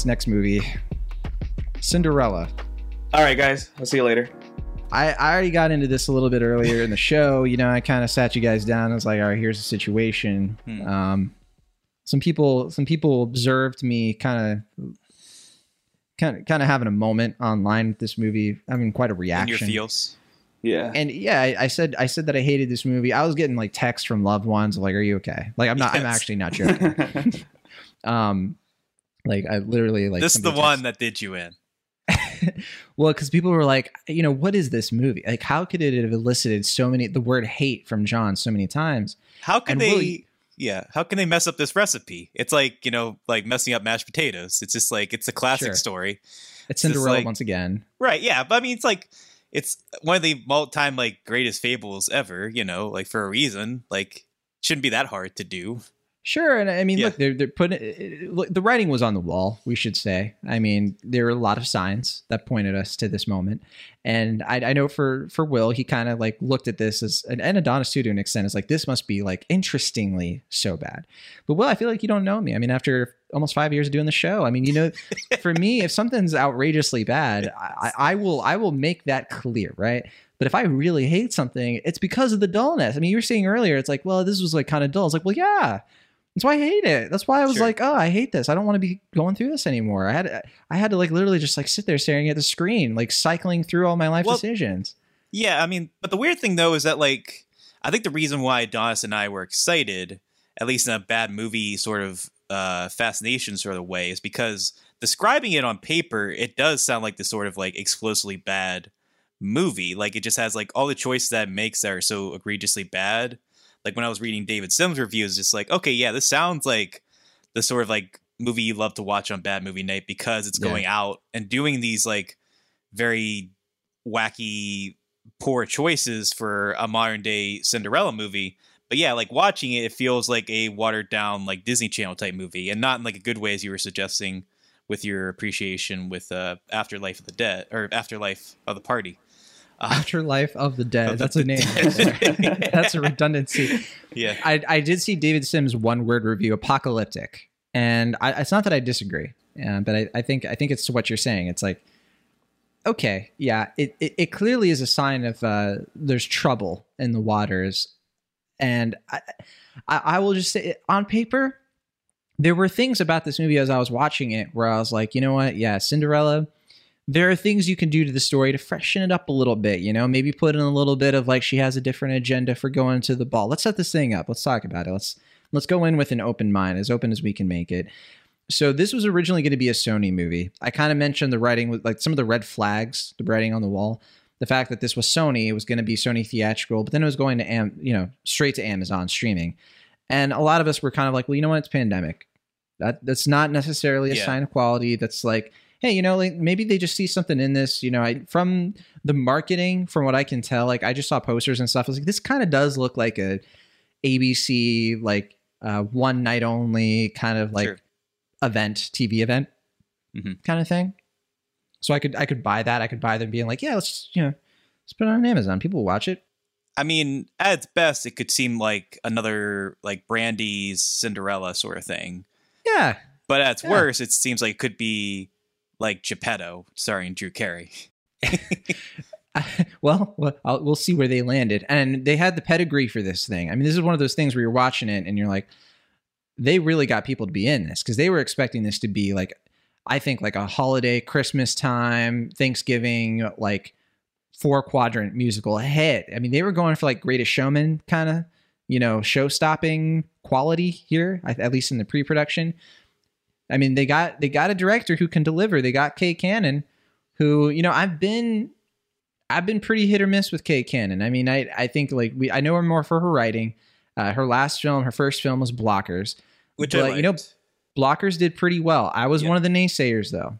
All right, this next movie, Cinderella. All right, guys. I'll see you later. I, I already got into this a little bit earlier in the show. You know, I kind of sat you guys down. I was like, all right, here's the situation. Hmm. Um, some people, some people observed me kind of, kind of, kind of having a moment online with this movie, I mean, quite a In your reaction. feels. Yeah. And yeah, I, I said, I said that I hated this movie. I was getting like texts from loved ones like, "Are you okay?" Like, I'm not. I'm actually not joking. um, like I literally like this is the one that did you in. well, because people were like, you know, what is this movie? Like, how could it have elicited so many the word hate from John so many times? How can And they? Willie- yeah, how can they mess up this recipe? It's like you know, like messing up mashed potatoes. It's just like it's a classic Sure. story, It's It's Cinderella like- once again. right? Yeah, but I mean, it's like it's one of the all-time like greatest fables ever. You know, like for a reason. Like shouldn't be that hard to do. Sure, and I mean, Yeah. look, they're they're putting look, the writing was on the wall. We should say. I mean, there were a lot of signs that pointed us to this moment, and I, I know for for Will, he kind of like looked at this as and, and Adonis too to an extent. Is like this must be like interestingly so bad. But Will, I feel like you don't know me. I mean, after almost five years of doing the show, I mean, you know, for me, if something's outrageously bad, I, I will I will make that clear, right? But if I really hate something, it's because of the dullness. I mean, you were saying earlier, it's like, well, this was like kind of dull. It's like, well, yeah, that's why I hate it. That's why I was Sure. like, oh, I hate this. I don't want to be going through this anymore. I had I had to like literally just like sit there staring at the screen, like cycling through all my life Well- decisions. Yeah, I mean, but the weird thing though is that like I think the reason why Adonis and I were excited, at least in a bad movie sort of uh fascination sort of way, is because describing it on paper, it does sound like this sort of like explosively bad movie. Like it just has like all the choices that it makes that are so egregiously bad. Like when I was reading David Sims reviews, just like, okay, yeah, this sounds like the sort of like movie you love to watch on bad movie night because it's Yeah. going out and doing these like very wacky poor choices for a modern day Cinderella movie. But yeah, like watching it, it feels like a watered down like Disney Channel type movie, and not in like a good way as you were suggesting with your appreciation with uh, Afterlife of the Dead or Afterlife of the Party. Uh, Afterlife of the Dead. Of the That's a name. Dead. That's a redundancy. yeah, I, I did see David Sims' one word review, apocalyptic, and I, it's not that I disagree, uh, but I, I think I think it's to what you're saying. It's like, okay, yeah, it, it, it clearly is a sign of uh, there's trouble in the waters, and I, I, I will just say on paper, there were things about this movie as I was watching it where I was like, you know what, yeah, Cinderella. There are things you can do to the story to freshen it up a little bit, you know, maybe put in a little bit of like she has a different agenda for going to the ball. Let's set this thing up. Let's talk about it. Let's let's go in with an open mind, as open as we can make it. So this was originally going to be a Sony movie. I kind of mentioned the writing with like some of the red flags, the writing on the wall, the fact that this was Sony, it was going to be Sony theatrical, but then it was going to Am, you know, straight to Amazon streaming. And a lot of us were kind of like, well, you know what? It's pandemic. That that's not necessarily a Yeah. sign of quality. That's like, hey, you know, like maybe they just see something in this. You know, I from the marketing, from what I can tell, like I just saw posters and stuff. I was like, this kind of does look like a ABC like uh, one night only kind of like Sure. event, TV event Mhm. kind of thing. So I could I could buy that. I could buy them being like, yeah, let's you know, let's put it on Amazon. People will watch it. I mean, at its best, it could seem like another like Brandy's Cinderella sort of thing. Yeah, But at its Yeah. worst, it seems like it could be like Geppetto starring Drew Carey. well, well I'll, we'll see where they landed. And they had the pedigree for this thing. I mean, this is one of those things where you're watching it and you're like, they really got people to be in this because they were expecting this to be like, I think like a holiday, Christmas time, Thanksgiving, like four quadrant musical hit. I mean, they were going for like Greatest Showman kind of, you know, show stopping quality here, at least in the pre production. I mean, they got they got a director who can deliver. They got Kay Cannon, who you know I've been I've been pretty hit or miss with Kay Cannon. I mean, I I think like we I know her more for her writing. Uh, her last film, her first film was Blockers. Which But, you know. Blockers did pretty well. I was Yeah. one of the naysayers though.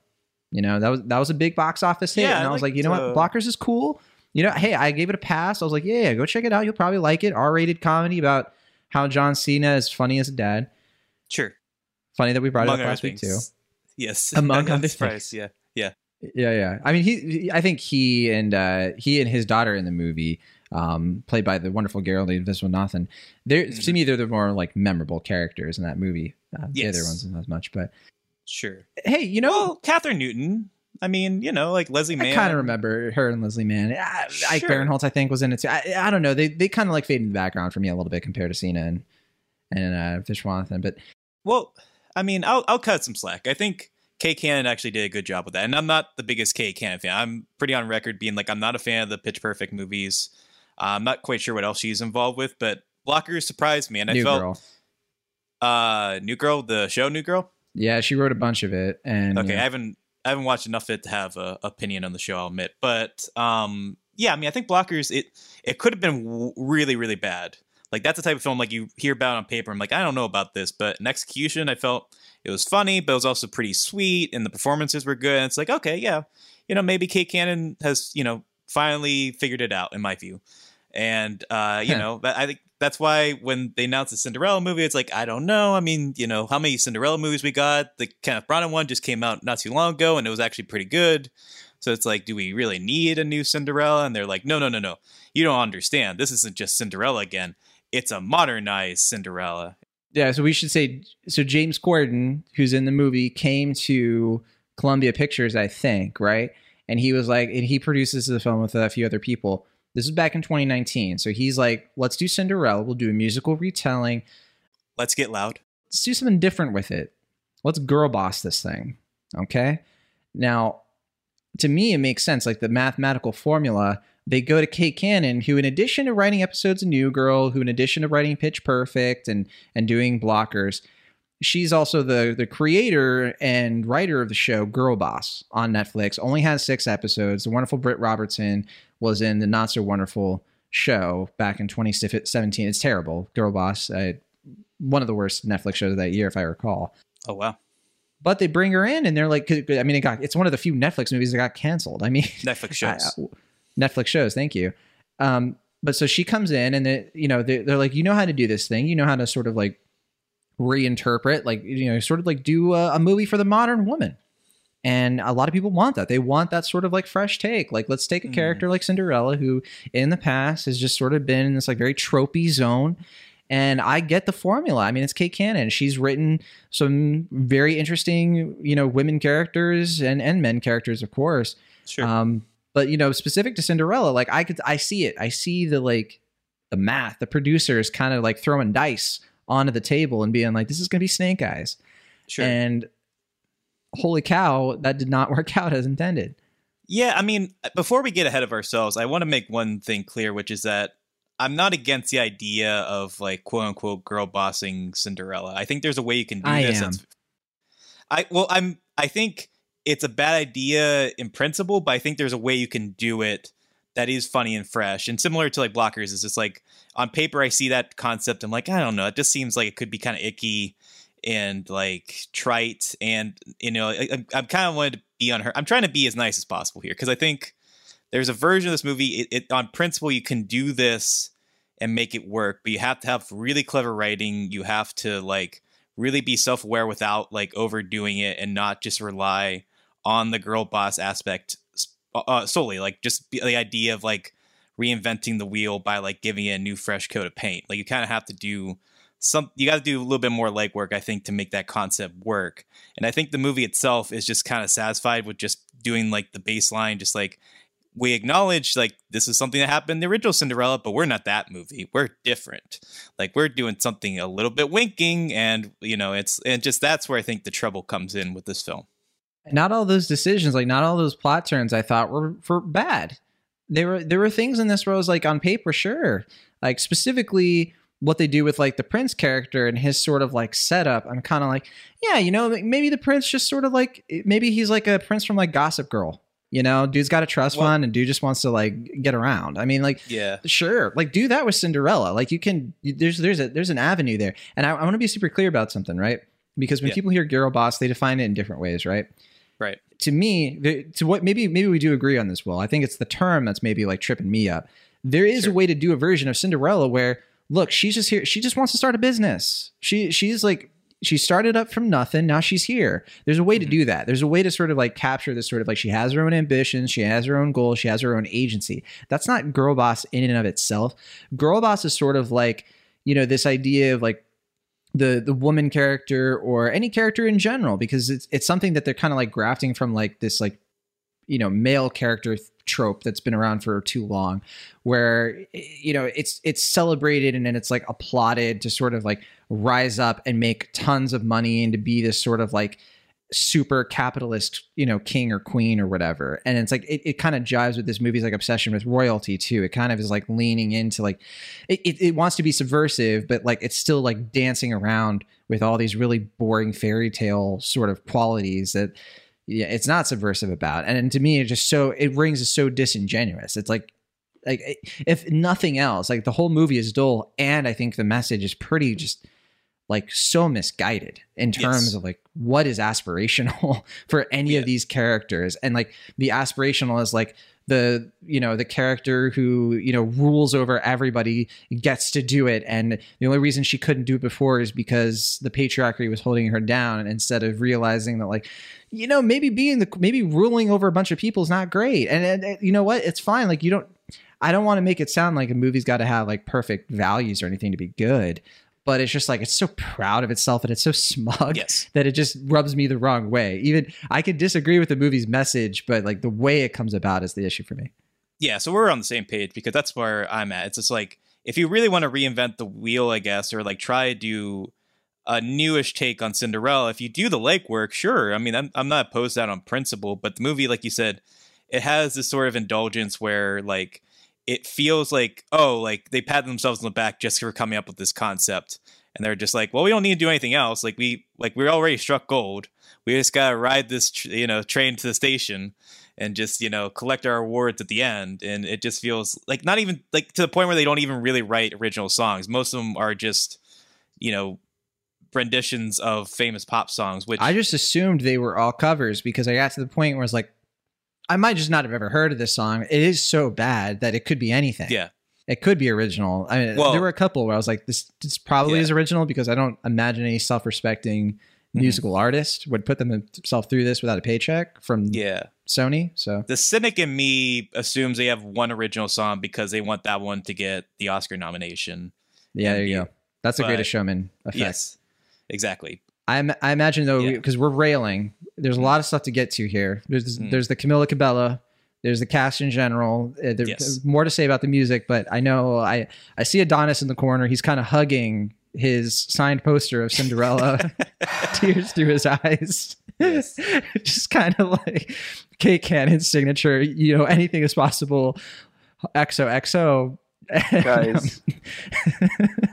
You know, that was that was a big box office hit, Yeah, and I I was like, you know what, uh, Blockers is cool. You know, hey, I gave it a pass. I was like, yeah, yeah, go check it out. You'll probably like it. R-rated comedy about how John Cena is funny as a dad. sure. Funny that we brought Among it up last week too. Yes. Among other things. Yeah. Yeah. Yeah, yeah. I mean, he, he- I think he and uh, he and his daughter in the movie, um, played by the wonderful Geraldine Viswanathan, they're to Mhm. me they're the more like memorable characters in that movie. Uh, The other ones not as much, but Sure. Hey, you know, Well, Kathryn Newton. I mean, you know, like Leslie I kind of remember her and Leslie Mann. I, Ike Barinholtz, I think, was in it too. I, I don't know. They they kind of like fade in the background for me a little bit compared to Cena and and uh, Vishwanathan. But Well, I mean, I'll I'll cut some slack. I think Kay Cannon actually did a good job with that, and I'm not the biggest Kay Cannon fan. I'm pretty on record being like I'm not a fan of the Pitch Perfect movies. Uh, I'm not quite sure what else she's involved with, but Blockers surprised me, and I New felt Girl, uh, New Girl, the show New Girl. yeah, she wrote a bunch of it. And Okay, I haven't I haven't watched enough of it to have a opinion on the show. I'll admit, but um, yeah, I mean, I think Blockers it it could have been w- really really bad. Like that's the type of film like you hear about on paper. I'm like, I don't know about this, but in execution, I felt it was funny, but it was also pretty sweet, and the performances were good. And it's like, okay, yeah, you know, maybe Kate Cannon has you know finally figured it out in my view, and uh, you know, I think that's why when they announced the Cinderella movie, it's like I don't know. I mean, you know, how many Cinderella movies we got? The Kenneth Branagh one just came out not too long ago, and it was actually pretty good. So it's like, do we really need a new Cinderella? And they're like, no, no, no, no. You don't understand. This isn't just Cinderella again. It's a modernized Cinderella. yeah, so we should say so. James Corden, who's in the movie, came to Columbia Pictures, I think, right? And he was like, and he produces the film with a few other people. This is back in 2019. So he's like, let's do Cinderella. We'll do a musical retelling. Let's get loud. let's do something different with it. Let's girl boss this thing. Okay. Now, to me, it makes sense. Like the mathematical formula, they go to Kate Cannon, who, in addition to writing episodes of New Girl, who, in addition to writing Pitch Perfect and and doing blockers, she's also the the creator and writer of the show Girl Boss on Netflix. Only has six episodes. The wonderful Britt Robertson was in the not so wonderful show back in 2017. It's terrible. Girl Boss. I, one of the worst Netflix shows of that year, if I recall. Oh wow. But they bring her in, and they're like, I mean, it got it's one of the few Netflix movies that got canceled. I mean, Netflix shows. I- Netflix shows. Thank you. Um, but so she comes in, and they, you know, they're, they're like, you know how to do this thing. You know how to sort of like reinterpret, like you know, sort of like do a, a movie for the modern woman. And a lot of people want that. They want that sort of like fresh take. Like, let's take a Mhm. character like Cinderella, who in the past has just sort of been in this like very tropey zone. And I get the formula. I mean, it's Kate Cannon. She's written some very interesting, you know, women characters and and men characters, of course. Sure. Um, but you know, specific to Cinderella, like I could, I see it. I see the like the math, the producers kind of like throwing dice onto the table and being like, "This is going to be Snake Eyes," sure. and holy cow, that did not work out as intended. Yeah, I mean, uh, before we get ahead of ourselves, I want to make one thing clear, which is that I'm not against the idea of like quote unquote girl bossing Cinderella. I think there's a way you can do I this. am. I well, I'm. I think it's a bad idea in principle, but I think there's a way you can do it that is funny and fresh. And similar to like blockers, it's just like on paper, I see that concept. I'm like, I don't know. It just seems like it could be kind of icky and like trite. And you know, I, I'm, I'm kind of wanted to be on her. I'm trying to be as nice as possible here because I think there's a version of this movie. It, it on principle, you can do this and make it work, but you have to have really clever writing. You have to like really be self-aware without like overdoing it and not just rely on the girl boss aspect uh, solely like just the idea of like reinventing the wheel by like giving it a new fresh coat of paint like you kind of have to do some you got to do a little bit more legwork i think to make that concept work and i think the movie itself is just kind of satisfied with just doing like the baseline just like we acknowledge like this is something that happened in the original Cinderella, but we're not that movie. We're different. Like we're doing something a little bit winking, and you know, it's and just that's where I think the trouble comes in with this film. Not all those decisions, like not all those plot turns, I thought were for bad. There were there were things in this where I was like on paper, sure, like specifically what they do with like the prince character and his sort of like setup i'm kind of like yeah you know maybe the prince just sort of like eh, maybe he's like a prince from like gossip girl you know? Dude's got a trust Well- fund and dude just wants to like get around. I mean like Yeah, sure like do that with cinderella. Like you can there's there's a there's an avenue there. And i, I want to be super clear about something right? Because when Yeah. people hear girl boss they define it in different ways right right. to me, the, to what maybe maybe we do agree on this. Well, I think it's the term that's maybe like tripping me up. There is Sure. a way to do a version of Cinderella where look, she's just here. She just wants to start a business. She she's like she started up from nothing. Now she's here. There's a way to Mhm. do that. There's a way to sort of like capture this sort of like she has her own ambitions. She has her own goals. She has her own agency. That's not girl boss in and of itself. Girl boss is sort of like you know this idea of like the the woman character or any character in general because it's it's something that they're kind of like grafting from like this like you know male character trope that's been around for too long where eh, you know it's it's celebrated and then it's like applauded to sort of like rise up and make tons of money and to be this sort of like super capitalist, you know, king or queen or whatever. And it's like it, it kind of jives with this movie's like obsession with royalty too. It kind of is like leaning into like it, it, it wants to be subversive, but like it's still like dancing around with all these really boring fairy tale sort of qualities that yeah, it's not subversive about. And, and to me, it just so it rings as so disingenuous. It's like like if nothing else, like the whole movie is dull, and I think the message is pretty just like so misguided in terms yes. of like what is aspirational for any yeah. of these characters. And like the aspirational is like the you know the character who you know rules over everybody gets to do it. And the only reason she couldn't do it before is because the patriarchy was holding her down instead of realizing that like you know maybe being the maybe ruling over a bunch of people is not great. And, and, and you know what? It's fine. Like you don't I don't want to make it sound like a movie's got to have like perfect values or anything to be good but it's just like it's so proud of itself and it's so smug yes. that it just rubs me the wrong way. Even I could disagree with the movie's message, but like the way it comes about is the issue for me. Yeah, so we're on the same page because that's where I'm at. It's just like if you really want to reinvent the wheel, I guess, or like try to do a newish take on Cinderella, if you do the legwork, sure. I mean, I'm I'm not opposed to that on principle, but the movie, like you said, it has this sort of indulgence where like it feels like oh like they pat themselves on the back just for coming up with this concept. And they're just like well we don't need to do anything else. Like we like we're already struck gold. We just gotta ride this tr- you know train to the station and just you know collect our awards at the end. And it just feels like not even like to the point where they don't even really write original songs. Most of them are just you know renditions of famous pop songs which i just assumed they were all covers because i got to the point where it's like I might just not have ever heard of this song. It is so bad that it could be anything. Yeah. It could be original. I mean, well, there were a couple where I was like, this, this probably yeah. is original because I don't imagine any self respecting mm-hmm. musical artist would put themselves through this without a paycheck from yeah. Sony. So the cynic in me assumes they have one original song because they want that one to get the Oscar nomination. Yeah, there you go. That's a greatest showman effect. Yes, exactly. I, I imagine though, because yeah. we, are railing, there's a lot of stuff to get to here. There's mm. there's the Camila Cabello, there's the cast in general. Uh, there's yes. more to say about the music, but I know I I see Adonis in the corner. He's kind of hugging his signed poster of Cinderella, tears through his eyes. Yes. Just kind of like Kate Cannon's signature. You know, anything is possible. XOXO. Guys,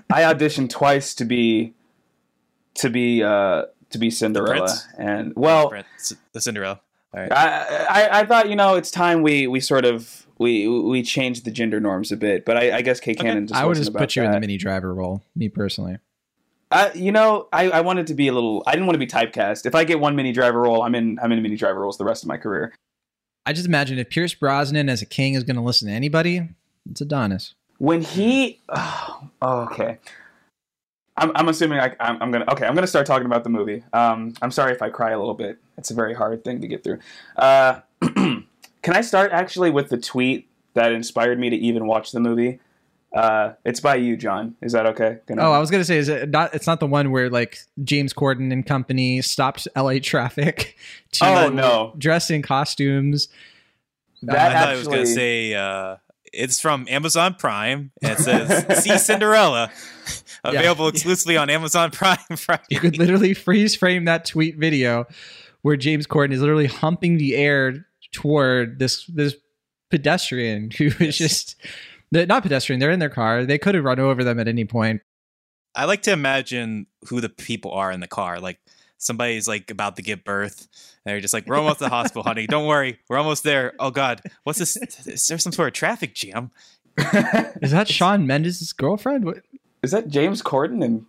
I auditioned twice to be to be uh to be Cinderella, and well, the Cinderella. All right. I, I I thought you know it's time we we sort of we we changed the gender norms a bit, but I, I guess Kate okay. Cannon. Just I would just put you that. in the Minnie Driver role, me personally. Uh, you know, I, I wanted to be a little. I didn't want to be typecast. If I get one Minnie Driver role, I'm in. I'm in Minnie Driver roles the rest of my career. I just imagine if Pierce Brosnan as a king is going to listen to anybody, it's Adonis. When he, oh, okay, I'm, I'm assuming I, am I'm gonna okay. I'm gonna start talking about the movie. Um, I'm sorry if I cry a little bit. It's a very hard thing to get through. Uh, can I start actually with the tweet that inspired me to even watch the movie? Uh, it's by you, John. Is that okay? I- oh, I was gonna say, is it not? It's not the one where like James Corden and company stopped L.A. traffic to oh, no. dress in costumes. That uh, I thought actually, I was gonna say. Uh, it's from Amazon Prime. And it says "See Cinderella," available yeah. exclusively on Amazon Prime. Friday. You could literally freeze frame that tweet video where James Corden is literally humping the air toward this this pedestrian who is yes. just not pedestrian. They're in their car. They could have run over them at any point. I like to imagine who the people are in the car. Like somebody's like about to give birth. And they're just like, we're almost at the hospital, honey. Don't worry, we're almost there. Oh God, what's this? Is there some sort of traffic jam? is that Shawn Mendes' girlfriend? What? Is that James Corden? And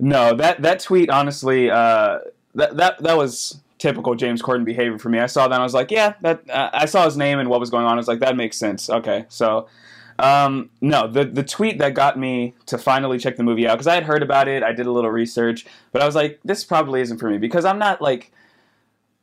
no, that that tweet honestly, uh, that that that was typical James Corden behavior for me. I saw that and I was like, yeah, that uh, I saw his name and what was going on. I was like, that makes sense. Okay, so um, no, the the tweet that got me to finally check the movie out because I had heard about it, I did a little research, but I was like, this probably isn't for me because I'm not like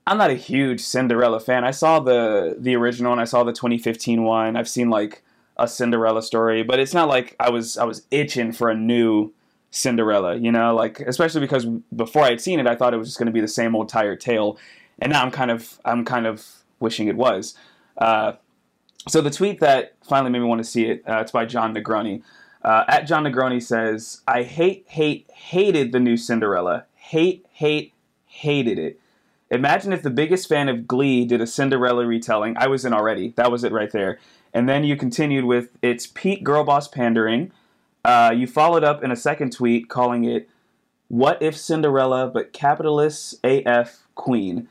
I'm not a huge Cinderella fan. I saw the the original and I saw the 2015 one. I've seen like a Cinderella story, but it's not like I was I was itching for a new Cinderella, you know, like especially because before I had seen it, I thought it was just going to be the same old tired tale, and now I'm kind of I'm kind of wishing it was. Uh, so the tweet that finally made me want to see it, uh, it's by John Negroni. Uh, at John Negroni says, "I hate, hate, hated the new Cinderella. Hate, hate, hated it. Imagine if the biggest fan of Glee did a Cinderella retelling. I was in already. That was it right there. And then you continued with, it's peak girl boss pandering." Uh, you followed up in a second tweet calling it "What if Cinderella but capitalist AF Queen."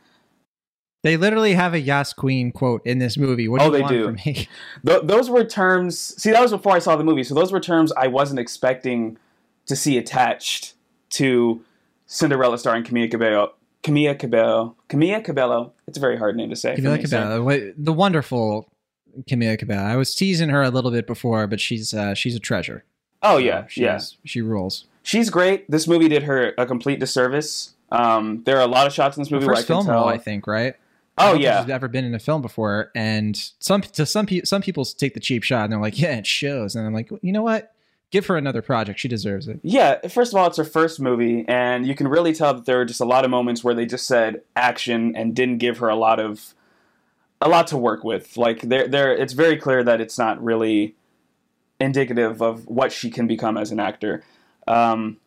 They literally have a Yas Queen quote in this movie. What do Oh, you they want do. from me? Th- those were terms. See, that was before I saw the movie, so those were terms I wasn't expecting to see attached to Cinderella starring Camilla Cabello. Camilla Cabello. Camilla Cabello. It's a very hard name to say. for Camila me, so- Cabello, the wonderful Camila Cabello. I was teasing her a little bit before, but she's uh, she's a treasure. Oh So yeah, she's, yeah. she rules. She's great. This movie did her a complete disservice. Um, there are a lot of shots in this Her movie where I first film role, I think, right? Oh yeah, she's ever been in a film before, and some to some people, some people take the cheap shot and they're like, "Yeah, it shows," and I'm like, you know what? Give her another project. She deserves it. Yeah, first of all, it's her first movie, and you can really tell that there were just a lot of moments where they just said action and didn't give her a lot of a lot to work with. Like there, there, it's very clear that it's not really indicative of what she can become as an actor. Um,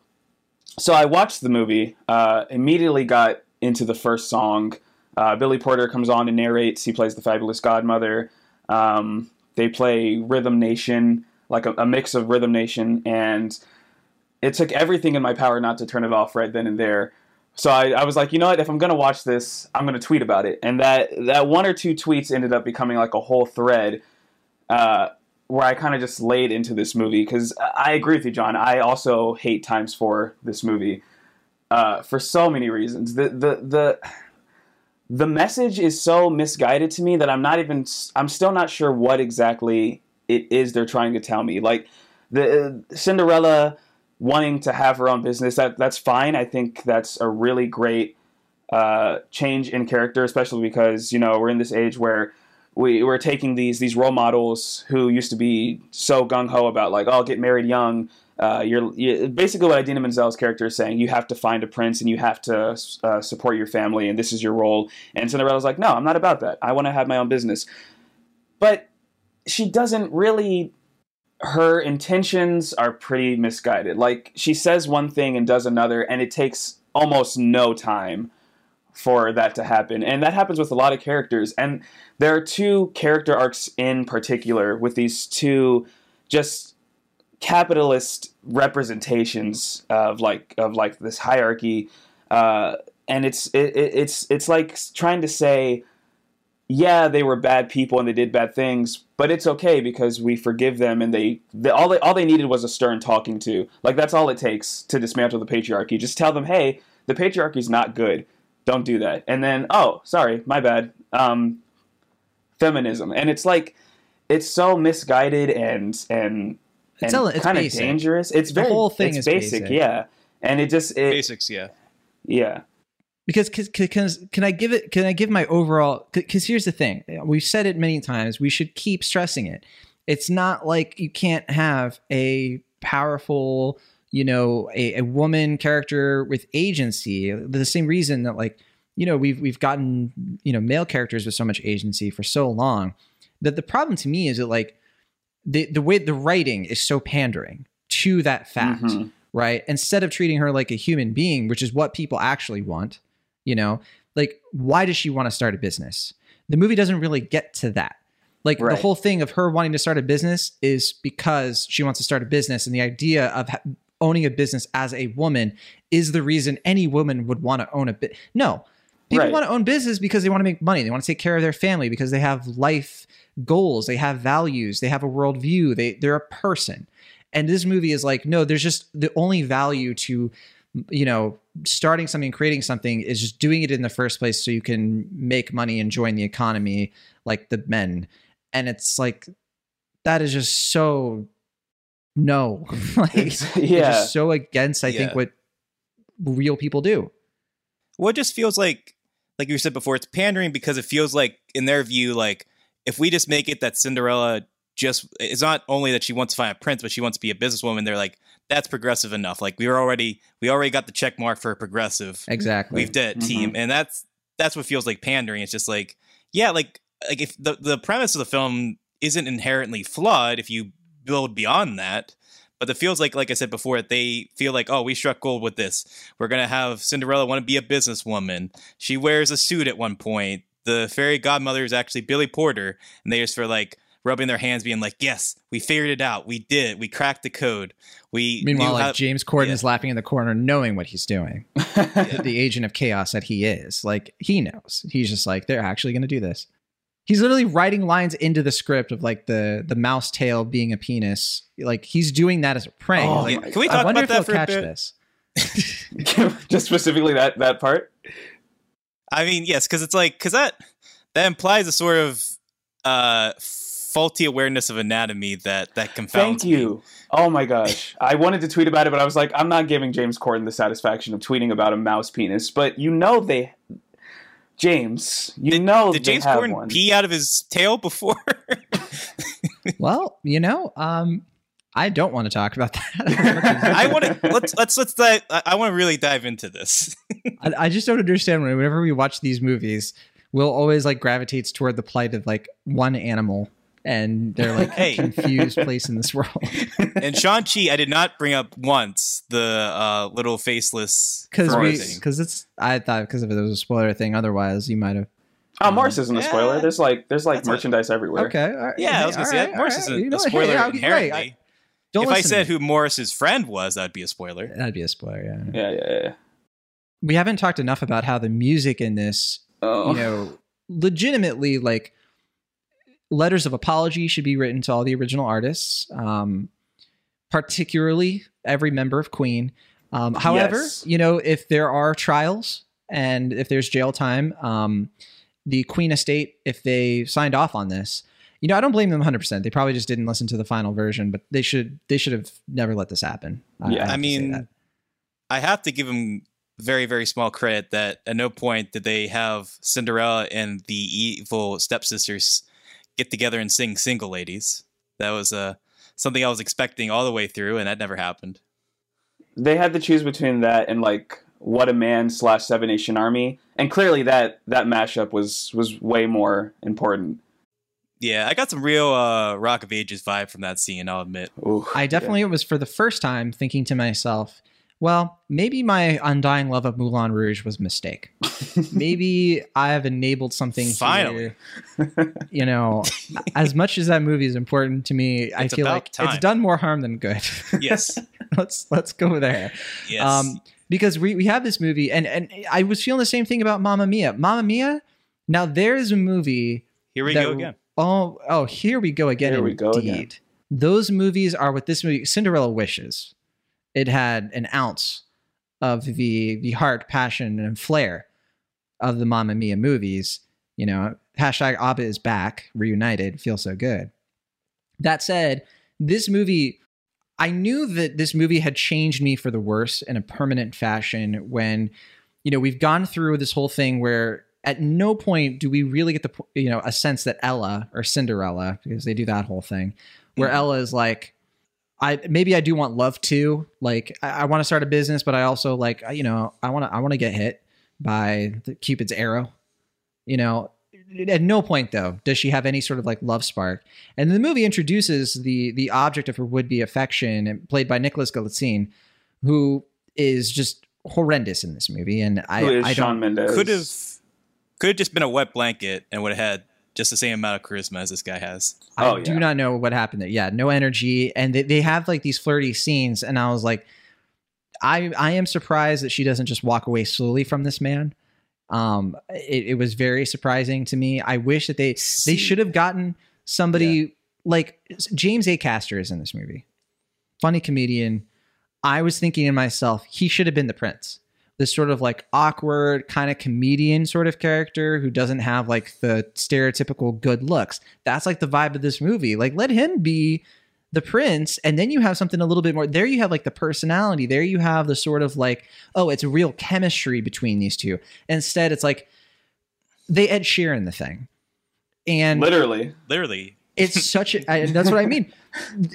so I watched the movie, uh, immediately got into the first song. Uh, Billy Porter comes on and narrates. He plays the fabulous godmother. Um, they play Rhythm Nation, like a, a mix of Rhythm Nation, and it took everything in my power not to turn it off right then and there. So I, I was like, you know what? If I'm gonna watch this, I'm gonna tweet about it. And that that one or two tweets ended up becoming like a whole thread, uh, where I kind of just laid into this movie because I agree with you, John. I also hate times four this movie uh, for so many reasons. The the the the message is so misguided to me that I'm not even I'm still not sure what exactly it is they're trying to tell me. Like the uh, Cinderella wanting to have her own business that that's fine. I think that's a really great uh, change in character, especially because you know we're in this age where we, we're taking these these role models who used to be so gung ho about like oh get married young. Uh, you're you, basically what Idina Menzel's character is saying. You have to find a prince and you have to uh, support your family, and this is your role. And Cinderella's like, no, I'm not about that. I want to have my own business. But she doesn't really. Her intentions are pretty misguided. Like she says one thing and does another, and it takes almost no time for that to happen. And that happens with a lot of characters. And there are two character arcs in particular with these two just capitalist representations of like of like this hierarchy uh, and it's it, it- it's it's like trying to say yeah they were bad people and they did bad things but it's okay because we forgive them and they, they all they all they needed was a stern talking to. Like that's all it takes to dismantle the patriarchy. Just tell them hey the patriarchy's not good. Don't do that. And then oh sorry my bad. Um feminism. And it's like it's so misguided and and It's and ele- it's kind of dangerous. It's The very whole thing it's is basic, basic. yeah. And it just it, Basics, yeah. yeah because cause, cause, can I give it? Can I give my overall? Because here's the thing: we've said it many times. We should keep stressing it. It's not like you can't have a powerful, you know, a, a woman character with agency. The same reason that like you know we've we've gotten you know male characters with so much agency for so long. That the problem to me is that like the the way the writing is so pandering to that fact Mhm. right? Instead of treating her like a human being, which is what people actually want, you know, like why does she want to start a business? The movie doesn't really get to that. Like Right. the whole thing of her wanting to start a business is because she wants to start a business, and the idea of ha- owning a business as a woman is the reason any woman would want to own a bit. No, people Right. want to own business because they want to make money. They want to take care of their family because they have life goals, they have values, they have a worldview. They they're a person. And this movie is like, no, there's just the only value to, you know, starting something, creating something is just doing it in the first place so you can make money and join the economy like the men. And it's like, that is just so no. like, It's- yeah just so against, I think, what real people do. Well, it just feels like, like you said before, it's pandering because it feels like, in their view, like if we just make it that Cinderella just it's not only that she wants to find a prince, but she wants to be a businesswoman. They're like, that's progressive enough. Like we were already we already got the check mark for progressive. Exactly. We've did it, Mhm. team, and that's that's what feels like pandering. It's just like, yeah, like like if the the premise of the film isn't inherently flawed if you build beyond that. But it feels like, like I said before, they feel like, oh, we struck gold with this. We're gonna have Cinderella want to be a businesswoman. She wears a suit at one point. The fairy godmother is actually Billy Porter, and they just for like rubbing their hands, being like, "Yes, we figured it out. We did. We cracked the code. We Meanwhile, knew like how- James Corden yeah. is laughing in the corner, knowing what he's doing. the agent of chaos that he is. Like he knows. He's just like they're actually going to do this. He's literally writing lines into the script of like the the mouse tail being a penis. Like he's doing that as a prank. Oh Like, Can we I talk wonder about if that they'll for a catch bit? this. Just specifically that that part. I mean, yes, because it's like because that that implies a sort of uh faulty awareness of anatomy that that confounds Thank you. Oh my gosh. I wanted to tweet about it, but I was like, I'm not giving James Corden the satisfaction of tweeting about a mouse penis. But you know they James, you know Did they James have Corden one. pee out of his tail before? Well, you know, um, I don't want to talk about that. I want to let's let's let's dive. I, I want to really dive into this. I, I just don't understand when- whenever we watch these movies, Will always like gravitates toward the plight of like one animal and they're like Hey. confused place in this world. and Shang Chi, I did not bring up once the uh, little faceless Because we because it's I thought because if it was a spoiler thing, otherwise you might have Oh, Morris isn't a spoiler. There's like there's like That's a- merchandise everywhere. Okay. all right. Yeah, I was gonna say right, that Morris all is right. a, You know a spoiler Hey, I'll- inherently. I- don't if I said who Morris's friend was, that'd be a spoiler. that'd be a spoiler. Yeah. Yeah, yeah, yeah. We haven't talked enough about how the music in this, Oh. you know, legitimately like letters of apology should be written to all the original artists, um, particularly every member of Queen. Um, however, Yes. you know, if there are trials and if there's jail time, um, the Queen estate, if they signed off on this, you know, I don't blame them 100%. They probably just didn't listen to the final version, but they should they should have never let this happen. Yeah. have I mean. I have to give them very, very small credit that at no point did they have Cinderella and the evil stepsisters get together and sing "Single Ladies." That was uh, something I was expecting all the way through, and that never happened. they had to choose between that and like what a man slash seven nation army and clearly that that mashup was was way more important Yeah, I got some real uh, Rock of Ages vibe from that scene. I'll admit. Ooh, I definitely it was for the first time thinking to myself, well, maybe my undying love of Moulin Rouge was a mistake. maybe I have enabled something Finally. here. You know, as much as that movie is important to me, I feel like time. it's done more harm than good. Yes, let's let's go there. yes. Um, because we, we have this movie, and and I was feeling the same thing about Mamma Mia. Mamma Mia. Now there's a movie Here we that- go again. Oh, oh, here we go again. Here we indeed. go again. Those movies are what this movie Cinderella wishes. It had an ounce of the the heart, passion, and flair of the Mamma Mia movies. You know, hashtag Abba is back, reunited, feels so good. That said, this movie, I knew that this movie had changed me for the worse in a permanent fashion when, you know, we've gone through this whole thing where at no point do we really get the you know a sense that Ella or Cinderella because they do that whole thing where Mhm. Ella is like I maybe I do want love too. Like I, I want to start a business but I also like you know I want to I want to get hit by the Cupid's arrow. You know at no point though does she have any sort of like love spark. And the movie introduces the the object of her would-be affection played by Nicholas Galitzine who is just horrendous in this movie and I Who is I Shawn don't Mendes? Could have could have just been a wet blanket and would have had just the same amount of charisma as this guy has. I Oh, do yeah. not know what happened there. Yeah, no energy, and they, they have like these flirty scenes, and I was like, I I am surprised that she doesn't just walk away slowly from this man. Um, it, it was very surprising to me. I wish that they they should have gotten somebody like James Acaster is in this movie, funny comedian. I was thinking to myself, he should have been the prince. This sort of like awkward kind of comedian sort of character who doesn't have like the stereotypical good looks. That's like the vibe of this movie. Like let him be the prince and then you have something a little bit more there you have like the personality there you have the sort of like oh it's real chemistry between these two instead it's like they ed sheeran the thing and literally Literally. It's such a, and that's what I mean.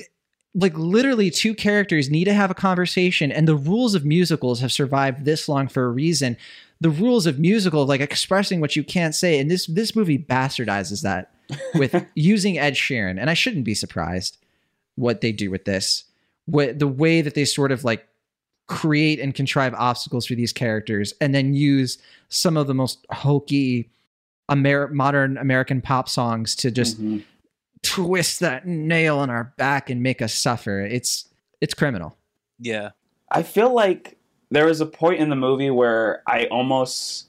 Like literally, two characters need to have a conversation, and the rules of musicals have survived this long for a reason. The rules of musical, like expressing what you can't say, and this this movie bastardizes that with using Ed Sheeran, and I shouldn't be surprised what they do with this. What the way that they sort of like create and contrive obstacles for these characters, and then use some of the most hokey Amer- modern American pop songs to just Mhm. Twist that nail in our back and make us suffer. It's it's criminal. Yeah. I feel like there was a point in the movie where I almost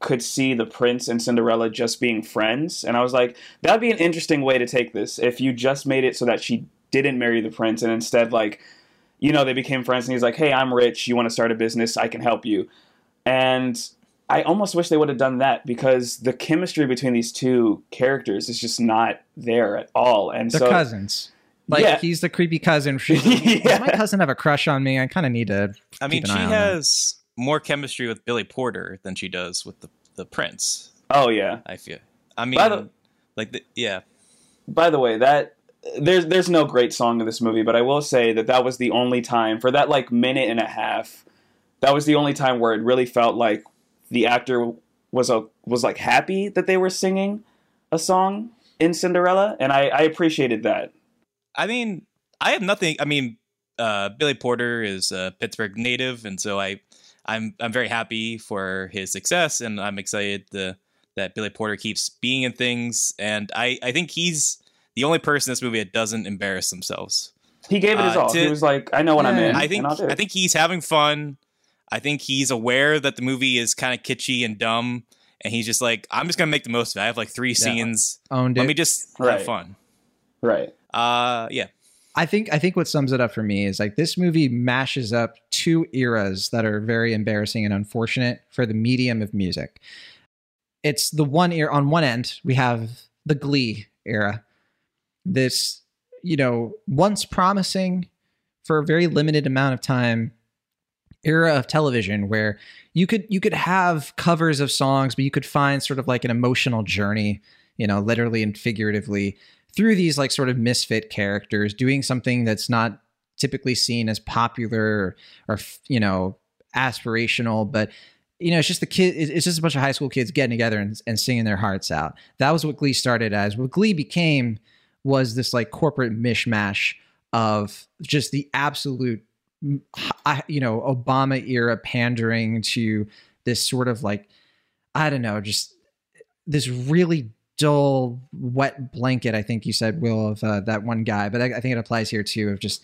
could see the prince and Cinderella just being friends, and I was like, that'd be an interesting way to take this if you just made it so that she didn't marry the prince and instead like, you know, they became friends, and he's like, hey, I'm rich, you want to start a business, I can help you, and I almost wish they would have done that because the chemistry between these two characters is just not there at all, and The so cousins. Like Yeah. he's the creepy cousin. She's Yeah. Does my cousin have a crush on me? I kind of need to. I mean, keep she eye has more chemistry with Billy Porter than she does with the the prince. oh yeah. I feel. I mean, the- like the, yeah. by the way, that there's there's no great song in this movie, but I will say that that was the only time for that like minute and a half. That was the only time where it really felt like the actor was a was like happy that they were singing a song in Cinderella, and I, I appreciated that. I mean, I have nothing. I mean, uh, Billy Porter is a Pittsburgh native, and so I, I'm I'm very happy for his success, and I'm excited the, that Billy Porter keeps being in things, and I I think he's the only person in this movie that doesn't embarrass themselves. He gave it his Uh, all. to- he was like, "I know what I'm in. I think and I'll do it." I think he's having fun. I think he's aware that the movie is kind of kitschy and dumb, and he's just like, I'm just gonna make the most of it. I have like three scenes. Owned Let it. me just Right. have fun. right. Uh, yeah. I think I think what sums it up for me is like this movie mashes up two eras that are very embarrassing and unfortunate for the medium of music. It's the one ear on one end we have the Glee era. This, you know, once promising for a very limited amount of time era of television where you could you could have covers of songs but you could find sort of like an emotional journey, you know, literally and figuratively through these like sort of misfit characters doing something that's not typically seen as popular or, or you know aspirational but you know it's just the kid it's just a bunch of high school kids getting together and, and singing their hearts out. That was what glee started as. What glee became was this like corporate mishmash of just the absolute you know obama era pandering to this sort of like i don't know just this really dull wet blanket i think you said will of uh, that one guy. But I, I think it applies here too of just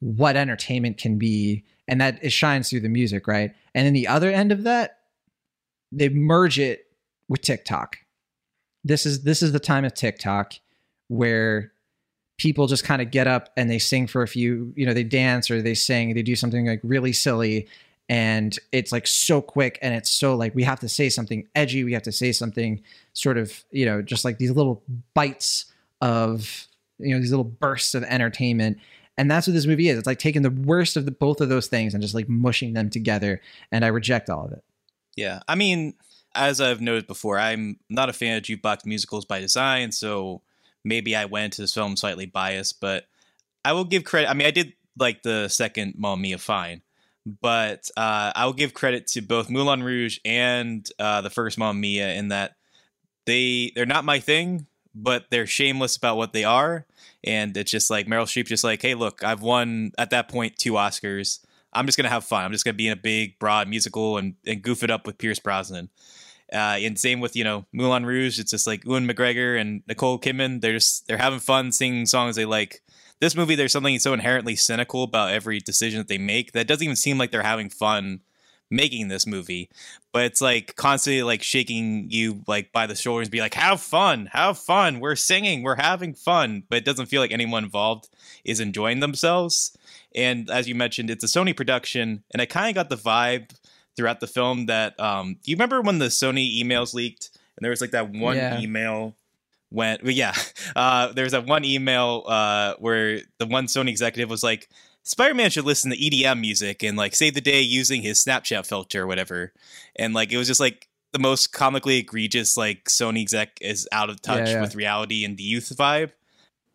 what entertainment can be. And that it shines through the music right? And then the other end of that they merge it with tiktok. This is this is the time of tiktok where people just kind of get up and they sing for a few you know they dance or they sing they do something like really silly and it's like so quick and it's so like we have to say something edgy we have to say something sort of you know just like these little bites of you know these little bursts of entertainment. And that's what this movie is. It's like taking the worst of the both of those things and just like mushing them together and i reject all of it. Yeah, I mean, as I've noted before, I'm not a fan of jukebox musicals by design, so maybe I went into this film slightly biased, but I will give credit. I mean, I did like the second Mamma Mia fine, but uh, I will give credit to both Moulin Rouge and uh, the first Mamma Mia in that they they're not my thing, but they're shameless about what they are, and it's just like Meryl Streep, just like, hey, look, I've won at that point two Oscars. I'm just gonna have fun. I'm just gonna be in a big, broad musical and, and goof it up with Pierce Brosnan. Uh, and same with you know Moulin Rouge. It's just like Ewan McGregor and Nicole Kidman. They're just they're having fun singing songs they like. This movie, there's something so inherently cynical about every decision that they make that doesn't even seem like they're having fun making this movie. But it's like constantly like shaking you like by the shoulders, be like, "Have fun, have fun. We're singing, we're having fun." But it doesn't feel like anyone involved is enjoying themselves. And as you mentioned, it's a Sony production, and I kind of got the vibe throughout the film that um do you remember when the Sony emails leaked and there was like that one Yeah. email went well, yeah uh there was that one email uh where the one Sony executive was like Spider-Man should listen to EDM music and like save the day using his Snapchat filter or whatever and like it was just like the most comically egregious like Sony exec is out of touch Yeah, yeah. with reality and the youth vibe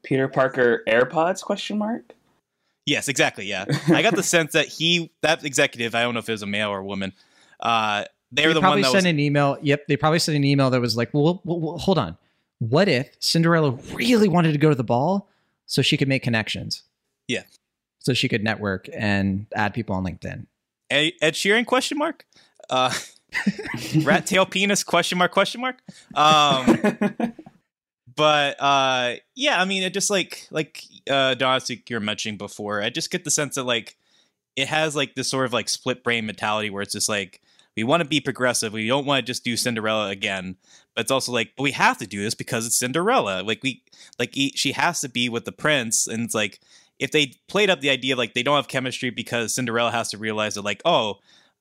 Peter Parker AirPods? Question mark. Yes, exactly. Yeah, I got the sense that he, that executive, I don't know if it was a male or a woman, uh, they were the probably one that sent was. an email. Yep, they probably sent an email that was like, well, well, well, hold on. What if Cinderella really wanted to go to the ball so she could make connections? Yeah. So she could network and add people on LinkedIn. Ed, Ed Sheeran? Question mark. Uh, rat tail penis? Question mark? Question mark. Um, but uh yeah i mean it just like like uh you're mentioning before i just get the sense that like it has like this sort of like split brain mentality where it's just like we want to be progressive we don't want to just do cinderella again but it's also like but we have to do this because it's cinderella like we like he, she has to be with the prince and it's like if they played up the idea of like they don't have chemistry because cinderella has to realize that like oh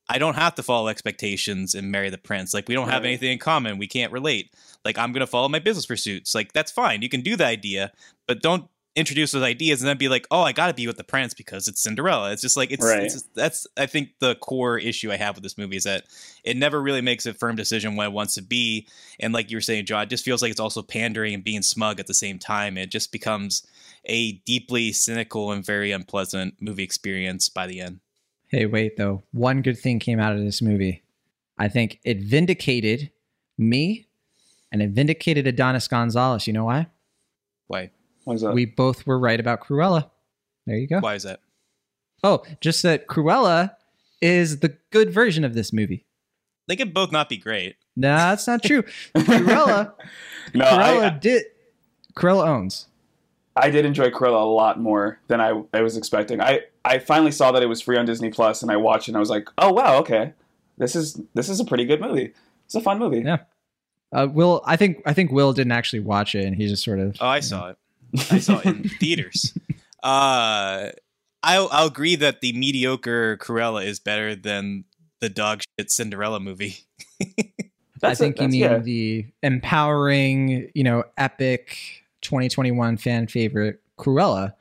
i don't have to follow expectations and marry the prince like we don't have anything in common we can't relate like i'm gonna follow my business pursuits like that's fine you can do the idea but don't introduce those ideas and then be like oh i gotta be with the prince because it's cinderella it's just like it's, Right. it's just- that's i think the core issue i have with this movie is that it never really makes a firm decision what it wants to be and like you were saying john it just feels like it's also pandering and being smug at the same time it just becomes a deeply cynical and very unpleasant movie experience by the end Hey, wait though. One good thing came out of this movie. I think it vindicated me and it vindicated Adonis Gonzalez. You know why? why What is that? We both were right about Cruella. There you go. why is that Oh, just that Cruella is the good version of this movie. they could both not be great No, that's not true. Cruella, no, Cruella I, did. Cruella owns. I did enjoy Cruella a lot more than I, I was expecting. I, I finally saw that it was free on Disney Plus, and I watched it, and I was like, oh wow, okay, this is this is a pretty good movie. It's a fun movie. Yeah. Uh, Will, I think I think Will didn't actually watch it, and he just sort of. Oh, I saw it. I saw it in theaters. Uh, I'll, I'll agree that the mediocre Cruella is better than the dog shit Cinderella movie. I think a, you mean yeah. the empowering, you know, epic 2021 fan favorite Cruella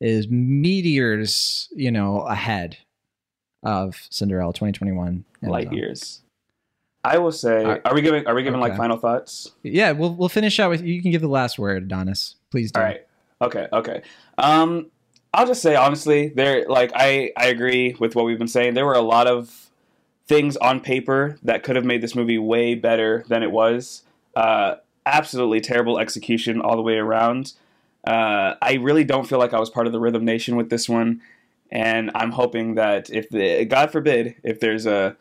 is meteors, you know, ahead of Cinderella 2021. And, light years. I will say, are we giving are we giving like final thoughts? Yeah, we'll we'll finish out with you can give the last word, Adonis. Please do. All right. Okay. Okay. Um, I'll just say honestly, there like I I agree with what we've been saying. There were a lot of things on paper that could have made this movie way better than it was. Uh, absolutely terrible execution all the way around. Uh, I really don't feel like I was part of the Rhythm Nation with this one, and I'm hoping that if the God forbid if there's a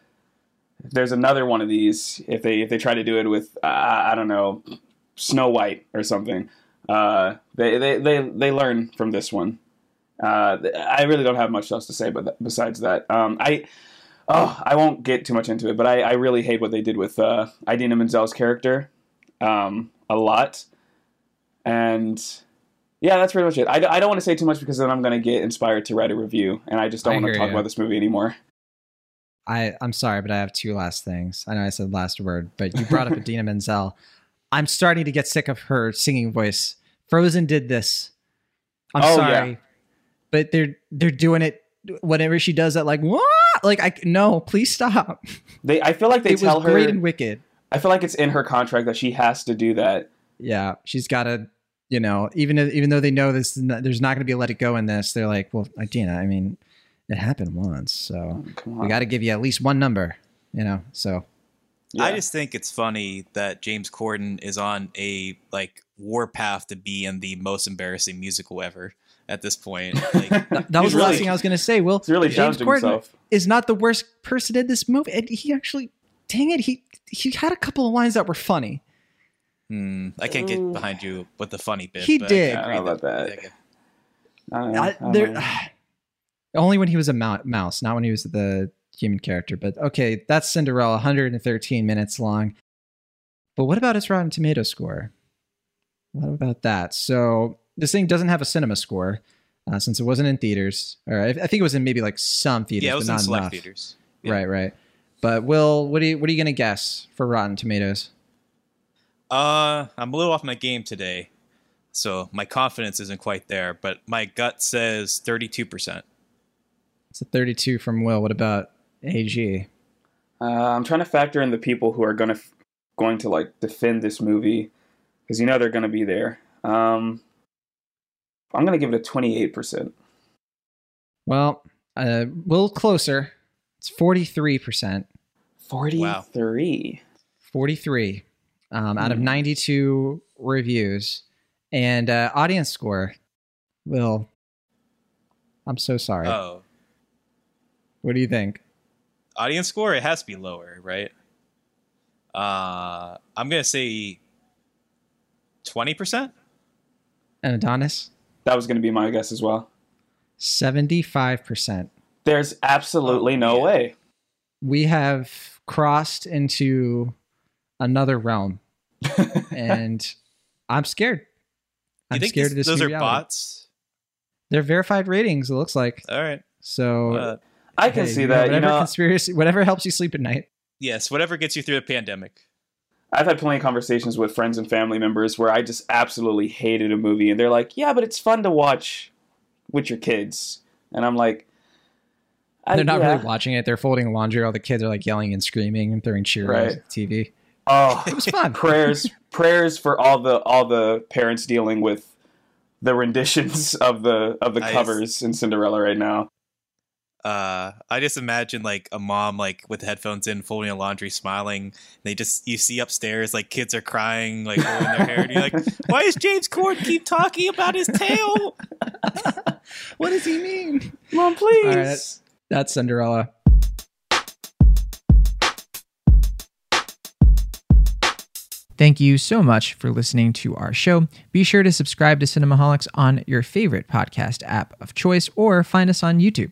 if there's another one of these, if they if they try to do it with uh, I don't know Snow White or something, uh, they, they they they learn from this one. Uh, I really don't have much else to say, but besides that, um, I oh I won't get too much into it, but I, I really hate what they did with uh, Idina Menzel's character um, a lot, and yeah, that's pretty much it. I, I don't want to say too much because then I'm going to get inspired to write a review, and I just don't I want to talk ya. about this movie anymore. I I'm sorry, but I have two last things. I know I said last word, but you brought up Idina Menzel. I'm starting to get sick of her singing voice. Frozen did this. I'm Oh, sorry, yeah. but they're they're doing it. Whatever she does, that like what? Like I no, please stop. They I feel like they it tell was her. great and wicked. I feel like it's in her contract that she has to do that. Yeah, she's got to, you know, even if, even though they know this, there's not going to be a let it go in this. They're like, well, Idina, I mean, it happened once, so Come we got to give you at least one number, you know. So I just think it's funny that James Corden is on a like warpath to be in the most embarrassing musical ever at this point. Like, that, that was He's the last thing I was going to say. Will He's really James challenging Corden himself. is not the worst person in this movie, and he actually, dang it, he he had a couple of lines that were funny. hmm, I can't get behind you with the funny bit. He but did. I I agree don't know about that. yeah, I don't know. I, I don't there, know. only when he was a mouse, not when he was the human character. But okay, that's Cinderella, 113 minutes long. But what about its Rotten Tomato score? What about that? So this thing doesn't have a cinema score uh, since it wasn't in theaters. Or I, I think it was in maybe like some theaters, yeah, it but was in select enough. theaters. Yeah. Right, right. But Will, what are you what are you gonna guess for Rotten Tomatoes? Uh, I'm a little off my game today, so my confidence isn't quite there. But my gut says 32 percent. It's a 32 from Will. What about AG? Uh, I'm trying to factor in the people who are going to going to like defend this movie because you know they're going to be there. Um, I'm gonna give it a 28 percent. Well, a little closer. It's 43%. 43. 43 um, out of Hmm. 92 reviews. And uh, audience score, Will, I'm so sorry. Oh, what do you think? audience score it has to be lower, right? Uh, I'm gonna say twenty percent. And Adonis? That was gonna be my guess as well. 75%. There's absolutely Oh, no man. way. We have crossed into another realm. and I'm scared. I'm you think scared this- of this those new are reality. bots? They're verified ratings, it looks like. All right. So Uh, I can hey, see you know, that. You know, conspiracy, whatever helps you sleep at night. yes, whatever gets you through the pandemic. I've had plenty of conversations with friends and family members where I just absolutely hated a movie, and they're like, "Yeah, but it's fun to watch with your kids," and I'm like, I, They're not yeah. really watching it. They're folding laundry. All the kids are like yelling and screaming and throwing Cheerios Right. at the TV. Oh, It was fun. prayers, prayers for all the all the parents dealing with the renditions of the of the I covers in Cinderella right now. Uh, I just imagine like a mom like with headphones in, folding a laundry, smiling. They just you see upstairs like kids are crying, like holding their hair, and you're like, "Why does James Corden keep talking about his tail?" What does he mean? Mom, please. All right. That's Cinderella. Thank you so much for listening to our show. Be sure to subscribe to Cinemaholics on your favorite podcast app of choice or find us on YouTube.